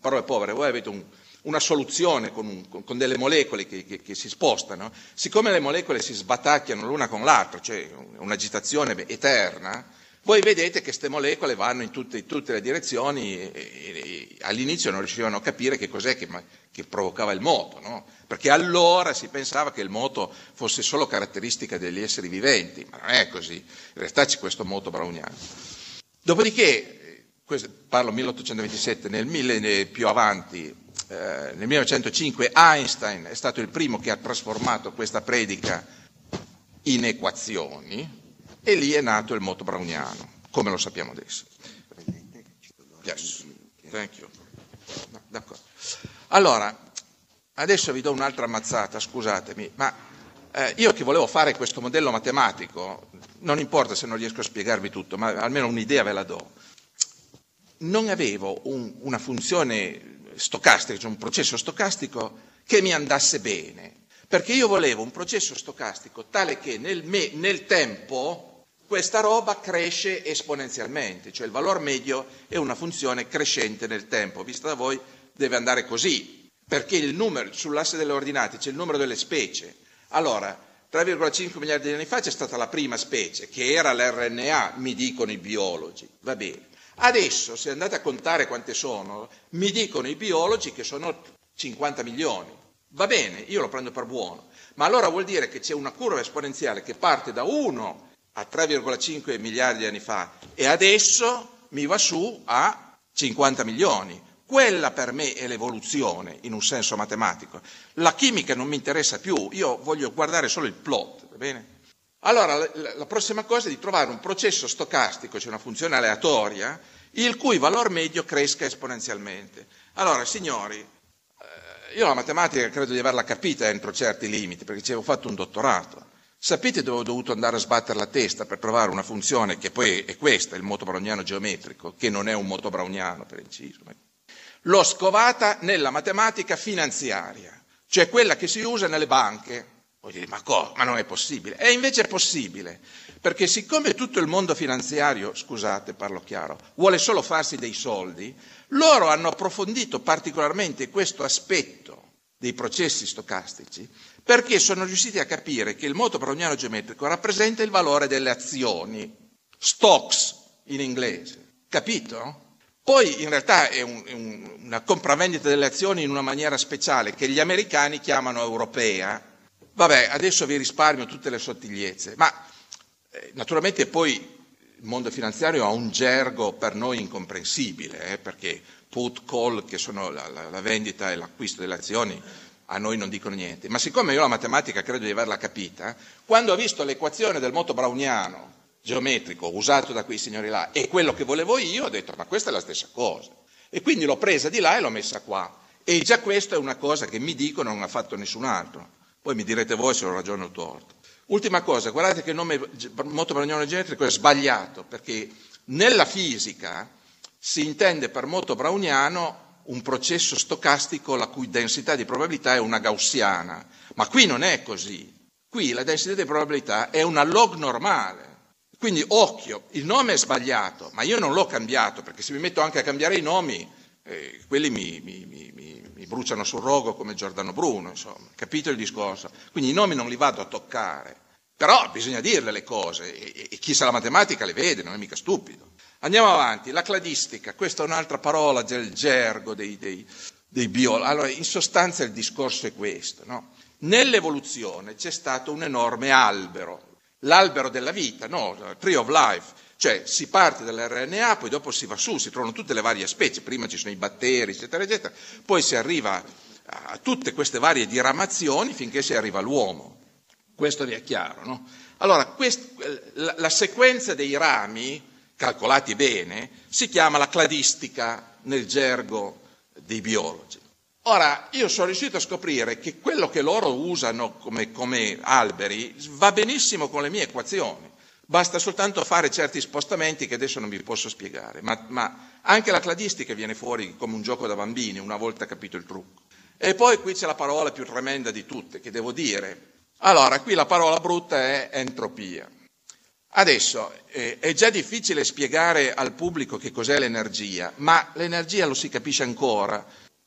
parole povere, voi avete un, una soluzione con, un, con, delle molecole che, che, che, si spostano, siccome le molecole si sbatacchiano l'una con l'altra, cioè un'agitazione eterna, voi vedete che queste molecole vanno in tutte, in tutte le direzioni e, e, e, all'inizio non riuscivano a capire che cos'è che, che provocava il moto, no? perché allora si pensava che il moto fosse solo caratteristica degli esseri viventi, ma non è così, in realtà c'è questo moto browniano. Dopodiché, questo, parlo 1827, nel mille più avanti, eh, nel 1905 Einstein è stato il primo che ha trasformato questa predica in equazioni, e lì è nato il moto browniano, come lo sappiamo adesso. Yes. Thank you. No. Allora, adesso vi do un'altra ammazzata, scusatemi, ma eh, io che volevo fare questo modello matematico non importa se non riesco a spiegarvi tutto, ma almeno un'idea ve la do. Non avevo un, una funzione stocastica, cioè un processo stocastico che mi andasse bene, perché io volevo un processo stocastico tale che nel, me, nel tempo questa roba cresce esponenzialmente, cioè il valore medio è una funzione crescente nel tempo, vista da voi deve andare così, perché il numero, sull'asse delle ordinate c'è il numero delle specie. Allora, 3,5 miliardi di anni fa c'è stata la prima specie, che era l'RNA, mi dicono i biologi, va bene. Adesso, se andate a contare quante sono, mi dicono i biologi che sono 50 milioni. Va bene, io lo prendo per buono, ma allora vuol dire che c'è una curva esponenziale che parte da 1 a 3,5 miliardi di anni fa e adesso mi va su a 50 milioni. Quella per me è l'evoluzione in un senso matematico. La chimica non mi interessa più, io voglio guardare solo il plot, va bene? Allora, la, prossima cosa è di trovare un processo stocastico, cioè una funzione aleatoria, il cui valore medio cresca esponenzialmente. Allora, signori, eh, io la matematica credo di averla capita entro certi limiti, perché ci avevo fatto un dottorato. Sapete dove ho dovuto andare a sbattere la testa per trovare una funzione che poi è questa, il moto browniano geometrico, che non è un moto browniano per inciso. L'ho scovata nella matematica finanziaria, cioè quella che si usa nelle banche. Voi dite, ma, co- ma non è possibile? E invece è possibile, perché siccome tutto il mondo finanziario, scusate, parlo chiaro, vuole solo farsi dei soldi, loro hanno approfondito particolarmente questo aspetto dei processi stocastici perché sono riusciti a capire che il moto browniano geometrico rappresenta il valore delle azioni, stocks in inglese, capito? Poi in realtà è, un, un, una compravendita delle azioni in una maniera speciale che gli americani chiamano europea. Vabbè, adesso vi risparmio tutte le sottigliezze, ma eh, naturalmente poi il mondo finanziario ha un gergo per noi incomprensibile, eh, perché put, call, che sono la, la, la vendita e l'acquisto delle azioni, a noi non dicono niente. Ma siccome io la matematica credo di averla capita, quando ho visto l'equazione del moto browniano geometrico usato da quei signori là e quello che volevo io, ho detto ma questa è la stessa cosa. E quindi l'ho presa di là e l'ho messa qua. E già questa è una cosa che mi dicono non ha fatto nessun altro. Poi mi direte voi se ho ragione o torto. Ultima cosa, guardate che il nome moto browniano geometrico è sbagliato, perché nella fisica si intende per moto browniano un processo stocastico la cui densità di probabilità è una gaussiana. Ma qui non è così. Qui la densità di probabilità è una log normale. Quindi occhio, il nome è sbagliato, ma io non l'ho cambiato, perché se mi metto anche a cambiare i nomi, eh, quelli mi, mi, mi, mi, bruciano sul rogo come Giordano Bruno, insomma, capito il discorso? Quindi i nomi non li vado a toccare, però bisogna dirle le cose e, e chi sa la matematica le vede, non è mica stupido. Andiamo avanti, la cladistica, questa è un'altra parola del gergo dei, dei, dei biologi. Allora, in sostanza il discorso è questo, no? Nell'evoluzione c'è stato un enorme albero, l'albero della vita, no, tree of life, cioè si parte dall'RNA, poi dopo si va su, si trovano tutte le varie specie, prima ci sono i batteri, eccetera, eccetera, poi si arriva a tutte queste varie diramazioni finché si arriva all'uomo. Questo vi è chiaro, no? Allora, quest, la, la sequenza dei rami, calcolati bene, si chiama la cladistica nel gergo dei biologi. Ora, io sono riuscito a scoprire che quello che loro usano come, come alberi va benissimo con le mie equazioni. Basta soltanto fare certi spostamenti che adesso non vi posso spiegare, ma, ma, anche la cladistica viene fuori come un gioco da bambini una volta capito il trucco. E poi qui c'è la parola più tremenda di tutte, che devo dire. Allora, qui la parola brutta è entropia. Adesso eh, è già difficile spiegare al pubblico che cos'è l'energia, ma l'energia lo si capisce ancora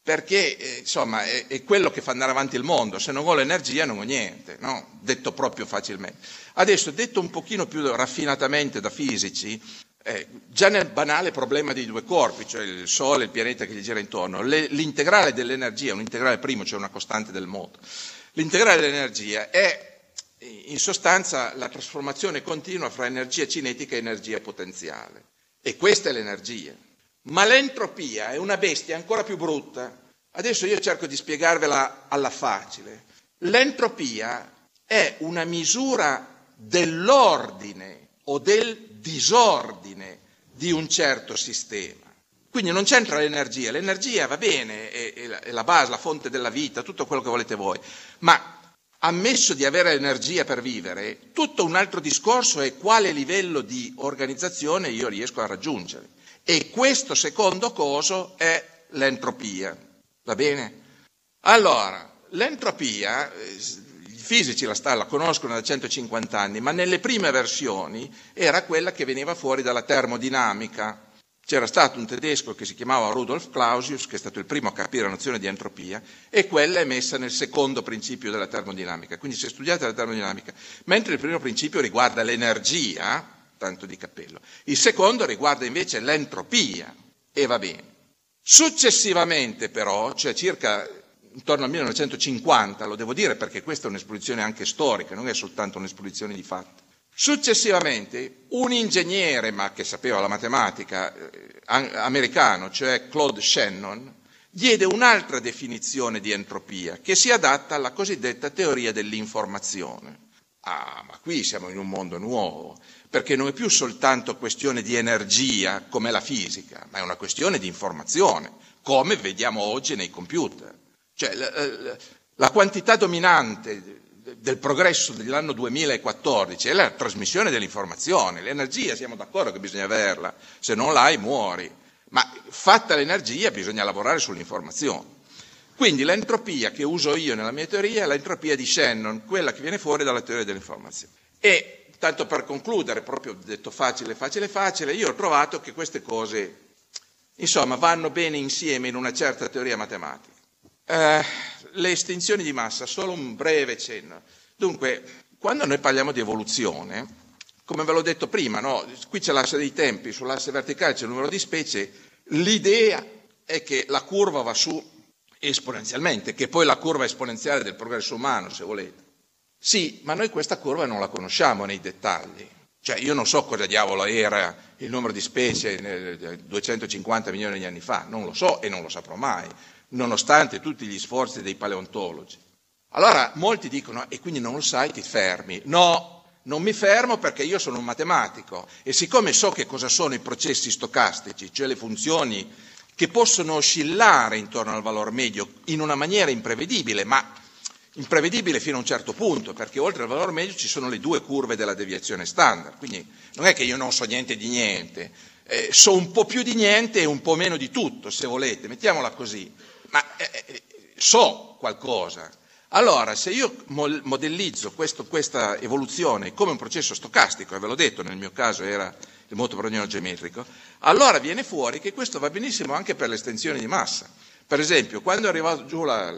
perché eh, insomma è, è, quello che fa andare avanti il mondo, se non vuole energia non ho niente, no? detto proprio facilmente. Adesso, detto un pochino più raffinatamente da fisici, eh, già nel banale problema dei due corpi, cioè il Sole e il pianeta che gli gira intorno, le, l'integrale dell'energia, un integrale primo, cioè una costante del moto, l'integrale dell'energia è in sostanza la trasformazione continua fra energia cinetica e energia potenziale. E questa è l'energia. Ma l'entropia è una bestia ancora più brutta. Adesso io cerco di spiegarvela alla facile. L'entropia è una misura dell'ordine o del disordine di un certo sistema. Quindi non c'entra l'energia, l'energia va bene, è, la base, la fonte della vita, tutto quello che volete voi, ma ammesso di avere energia per vivere, tutto un altro discorso è quale livello di organizzazione io riesco a raggiungere. E questo secondo coso è l'entropia. Va bene? Allora, l'entropia, eh, i fisici la, la conoscono da 150 anni, ma nelle prime versioni era quella che veniva fuori dalla termodinamica, c'era stato un tedesco che si chiamava Rudolf Clausius, che è stato il primo a capire la nozione di entropia, e quella è messa nel secondo principio della termodinamica. Quindi se studiate la termodinamica, mentre il primo principio riguarda l'energia, tanto di cappello, il secondo riguarda invece l'entropia, e va bene. Successivamente però, cioè circa intorno al 1950, lo devo dire perché questa è un'esposizione anche storica, non è soltanto un'esposizione di fatti, Successivamente un ingegnere, ma che sapeva la matematica, eh, americano, cioè Claude Shannon, diede un'altra definizione di entropia che si adatta alla cosiddetta teoria dell'informazione. Ah, ma qui siamo in un mondo nuovo, perché non è più soltanto questione di energia come la fisica, ma è una questione di informazione, come vediamo oggi nei computer. Cioè la, la, la quantità dominante del progresso dell'anno 2014 è la trasmissione dell'informazione. L'energia siamo d'accordo che bisogna averla, se non l'hai muori, ma fatta l'energia bisogna lavorare sull'informazione. Quindi l'entropia che uso io nella mia teoria è l'entropia di Shannon, quella che viene fuori dalla teoria dell'informazione. E tanto per concludere, proprio detto facile, facile, facile, io ho trovato che queste cose, insomma, vanno bene insieme in una certa teoria matematica. Eh, le estinzioni di massa, solo un breve cenno. Dunque, quando noi parliamo di evoluzione, come ve l'ho detto prima, no? qui c'è l'asse dei tempi, sull'asse verticale c'è il numero di specie, l'idea è che la curva va su esponenzialmente, che poi la curva esponenziale del progresso umano, se volete. Sì, ma noi questa curva non la conosciamo nei dettagli. Cioè io non so cosa diavolo era il numero di specie 250 milioni di anni fa, non lo so e non lo saprò mai nonostante tutti gli sforzi dei paleontologi. Allora molti dicono, e quindi non lo sai, ti fermi. No, non mi fermo perché io sono un matematico e siccome so che cosa sono i processi stocastici, cioè le funzioni che possono oscillare intorno al valore medio in una maniera imprevedibile, ma imprevedibile fino a un certo punto, perché oltre al valore medio ci sono le due curve della deviazione standard, quindi non è che io non so niente di niente, eh, so un po' più di niente e un po' meno di tutto, se volete, mettiamola così ma eh, eh, so qualcosa. Allora, se io modellizzo questo, questa evoluzione come un processo stocastico, e ve l'ho detto, nel mio caso era il moto brognolo geometrico, allora viene fuori che questo va benissimo anche per l'estensione di massa. Per esempio, quando è arrivato giù la,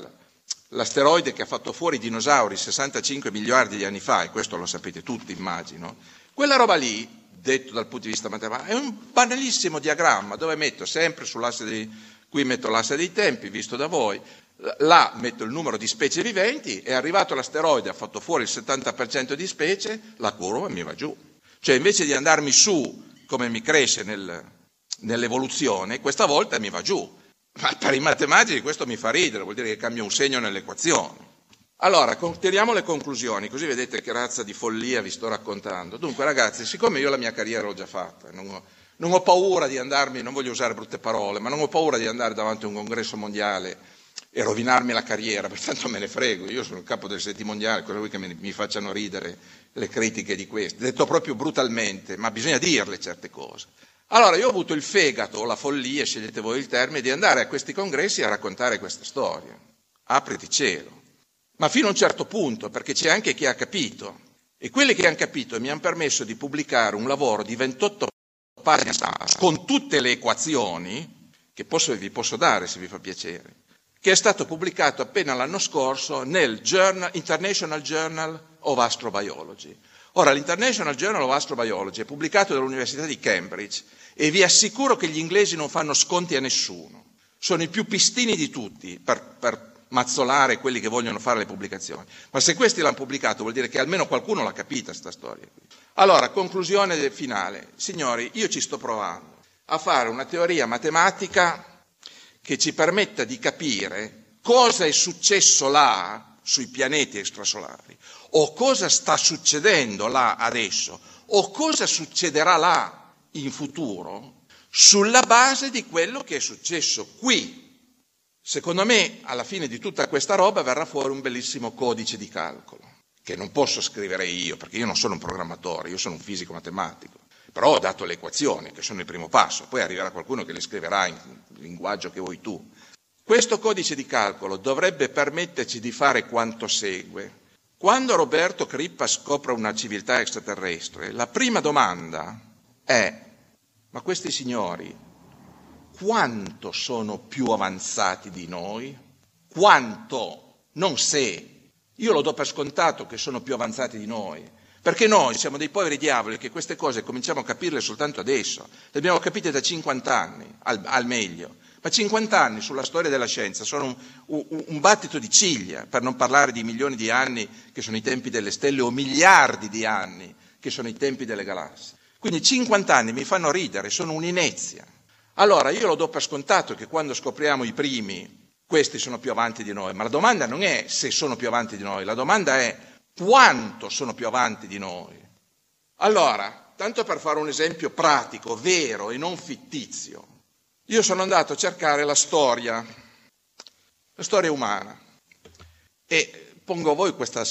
l'asteroide che ha fatto fuori i dinosauri 65 miliardi di anni fa, e questo lo sapete tutti, immagino, quella roba lì, detto dal punto di vista matematico, è un banalissimo diagramma dove metto sempre sull'asse dei Qui metto l'asse dei tempi, visto da voi, là metto il numero di specie viventi, è arrivato l'asteroide, ha fatto fuori il 70% di specie, la curva mi va giù. Cioè invece di andarmi su, come mi cresce nel, nell'evoluzione, questa volta mi va giù. Ma per i matematici questo mi fa ridere, vuol dire che cambia un segno nell'equazione. Allora, tiriamo le conclusioni, così vedete che razza di follia vi sto raccontando. Dunque, ragazzi, siccome io la mia carriera l'ho già fatta, non ho, non ho paura di andarmi, non voglio usare brutte parole, ma non ho paura di andare davanti a un congresso mondiale e rovinarmi la carriera, pertanto me ne frego, io sono il capo del seti mondiale, cosa vuoi che mi, mi facciano ridere le critiche di questo? Detto proprio brutalmente, ma bisogna dirle certe cose. Allora io ho avuto il fegato o la follia, scegliete voi il termine, di andare a questi congressi a raccontare questa storia. Apriti cielo. Ma fino a un certo punto, perché c'è anche chi ha capito. E quelli che hanno capito mi hanno permesso di pubblicare un lavoro di 28 pagine con tutte le equazioni, che posso, vi posso dare se vi fa piacere, che è stato pubblicato appena l'anno scorso nel Journal, International Journal of Astrobiology. Ora, l'International Journal of Astrobiology è pubblicato dall'Università di Cambridge e vi assicuro che gli inglesi non fanno sconti a nessuno. Sono i più pistini di tutti per, per mazzolare quelli che vogliono fare le pubblicazioni. Ma se questi l'hanno pubblicato vuol dire che almeno qualcuno l'ha capita questa storia. Allora, conclusione finale. Signori, io ci sto provando a fare una teoria matematica che ci permetta di capire cosa è successo là sui pianeti extrasolari, o cosa sta succedendo là adesso, o cosa succederà là in futuro, sulla base di quello che è successo qui Secondo me, alla fine di tutta questa roba verrà fuori un bellissimo codice di calcolo, che non posso scrivere io, perché io non sono un programmatore, io sono un fisico matematico. Però ho dato le equazioni, che sono il primo passo, poi arriverà qualcuno che le scriverà in linguaggio che vuoi tu. Questo codice di calcolo dovrebbe permetterci di fare quanto segue. Quando Roberto Crippa scopre una civiltà extraterrestre, la prima domanda è, ma questi signori quanto sono più avanzati di noi? Quanto, non se. Io lo do per scontato che sono più avanzati di noi, perché noi siamo dei poveri diavoli che queste cose cominciamo a capirle soltanto adesso. Le abbiamo capite da 50 anni, al, al meglio. Ma 50 anni sulla storia della scienza sono un, un, un, battito di ciglia, per non parlare di milioni di anni che sono i tempi delle stelle o miliardi di anni che sono i tempi delle galassie. Quindi 50 anni mi fanno ridere, sono un'inezia. Allora io lo do per scontato che quando scopriamo i primi, questi sono più avanti di noi, ma la domanda non è se sono più avanti di noi, la domanda è quanto sono più avanti di noi. Allora, tanto per fare un esempio pratico, vero e non fittizio, io sono andato a cercare la storia, la storia umana e pongo a voi questa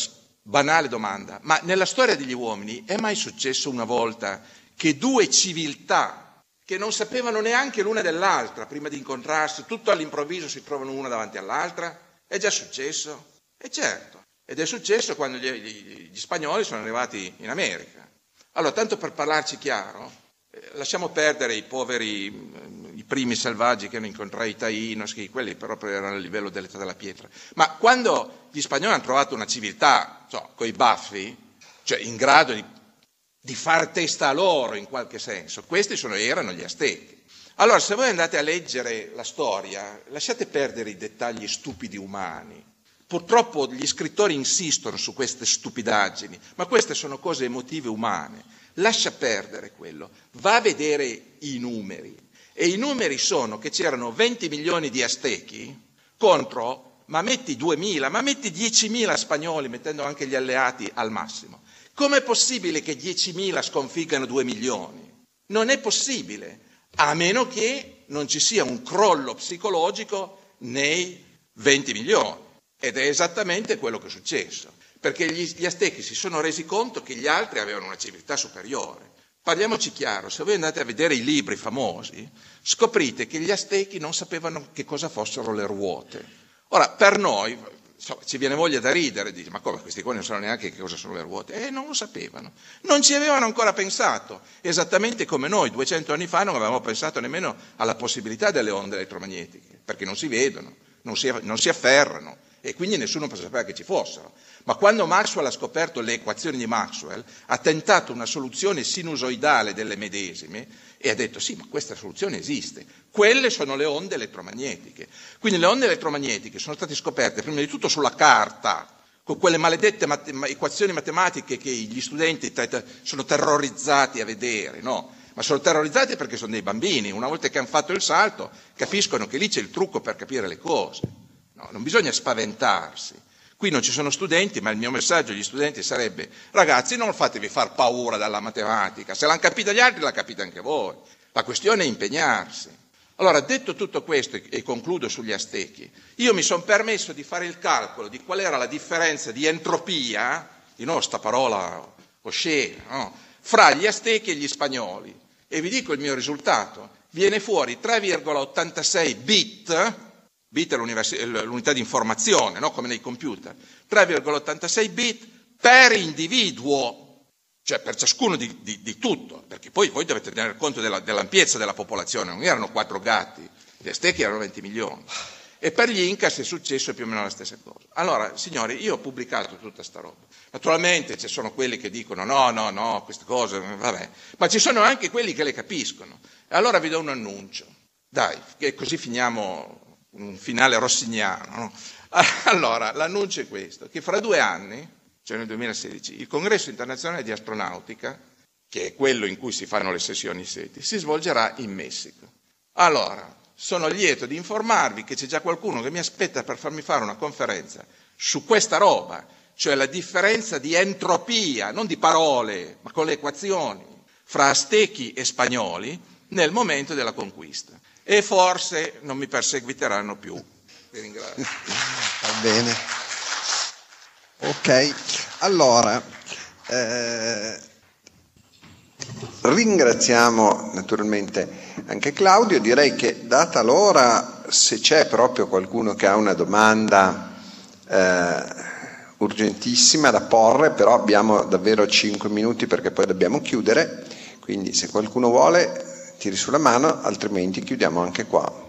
banale domanda, ma nella storia degli uomini è mai successo una volta che due civiltà che non sapevano neanche l'una dell'altra prima di incontrarsi, tutto all'improvviso si trovano una davanti all'altra? È già successo? E certo, ed è successo quando gli, gli, gli spagnoli sono arrivati in America. Allora, tanto per parlarci chiaro, eh, lasciamo perdere i poveri, i primi selvaggi che hanno incontrato i Tainos, che quelli proprio erano a livello dell'età della pietra. Ma quando gli spagnoli hanno trovato una civiltà, so, con i baffi, cioè in grado di di far testa a loro in qualche senso. Questi sono, erano gli Aztechi. Allora, se voi andate a leggere la storia, lasciate perdere i dettagli stupidi umani. Purtroppo gli scrittori insistono su queste stupidaggini, ma queste sono cose emotive umane. Lascia perdere quello, va a vedere i numeri. E i numeri sono che c'erano 20 milioni di Aztechi contro, ma metti 2.000, ma metti 10.000 spagnoli, mettendo anche gli alleati al massimo. Com'è possibile che 10.000 sconfiggano 2 milioni? Non è possibile, a meno che non ci sia un crollo psicologico nei 20 milioni. Ed è esattamente quello che è successo, perché gli, gli Aztechi si sono resi conto che gli altri avevano una civiltà superiore. Parliamoci chiaro, se voi andate a vedere i libri famosi, scoprite che gli Aztechi non sapevano che cosa fossero le ruote. Ora, per noi, insomma, ci viene voglia da ridere, dice, ma come questi qua non sanno neanche che cosa sono le ruote? Eh, non lo sapevano, non ci avevano ancora pensato, esattamente come noi 200 anni fa non avevamo pensato nemmeno alla possibilità delle onde elettromagnetiche, perché non si vedono, non si, non si afferrano e quindi nessuno sapeva che ci fossero. Ma quando Maxwell ha scoperto le equazioni di Maxwell, ha tentato una soluzione sinusoidale delle medesime e ha detto sì, ma questa soluzione esiste. Quelle sono le onde elettromagnetiche. Quindi le onde elettromagnetiche sono state scoperte prima di tutto sulla carta, con quelle maledette mat- equazioni matematiche che gli studenti t- sono terrorizzati a vedere, no? Ma sono terrorizzati perché sono dei bambini, una volta che hanno fatto il salto capiscono che lì c'è il trucco per capire le cose. No, non bisogna spaventarsi. Qui non ci sono studenti, ma il mio messaggio agli studenti sarebbe, ragazzi, non fatevi far paura dalla matematica, se l'hanno capita gli altri, la capite anche voi. La questione è impegnarsi. Allora, detto tutto questo, e concludo sugli Aztechi, io mi sono permesso di fare il calcolo di qual era la differenza di entropia, di nuovo sta parola oscena, no? fra gli Aztechi e gli spagnoli. E vi dico il mio risultato, viene fuori 3,86 bit bit è l'unità di informazione, no? come nei computer, 3,86 bit per individuo, cioè per ciascuno di, di, di tutto, perché poi voi dovete tenere conto della, dell'ampiezza della popolazione, non erano quattro gatti, gli Aztechi erano 20 milioni. E per gli Incas è successo più o meno la stessa cosa. Allora, signori, io ho pubblicato tutta sta roba. Naturalmente ci sono quelli che dicono no, no, no, queste cose, vabbè, ma ci sono anche quelli che le capiscono. Allora vi do un annuncio. Dai, che così finiamo un finale rossignano. No? Allora, l'annuncio è questo, che fra due anni, cioè nel 2016, il Congresso internazionale di astronautica, che è quello in cui si fanno le sessioni SETI, si svolgerà in Messico. Allora, sono lieto di informarvi che c'è già qualcuno che mi aspetta per farmi fare una conferenza su questa roba, cioè la differenza di entropia, non di parole, ma con le equazioni, fra aztechi e spagnoli nel momento della conquista e forse non mi perseguiteranno più. Vi ringrazio.
Va bene. Ok, allora, eh, ringraziamo naturalmente anche Claudio, direi che data l'ora, se c'è proprio qualcuno che ha una domanda eh, urgentissima da porre, però abbiamo davvero 5 minuti perché poi dobbiamo chiudere, quindi se qualcuno vuole tiri sulla mano, altrimenti chiudiamo anche qua.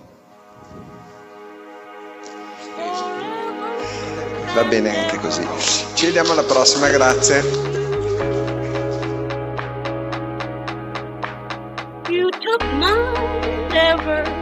Va bene anche così. Ci vediamo alla prossima, grazie.
You took my never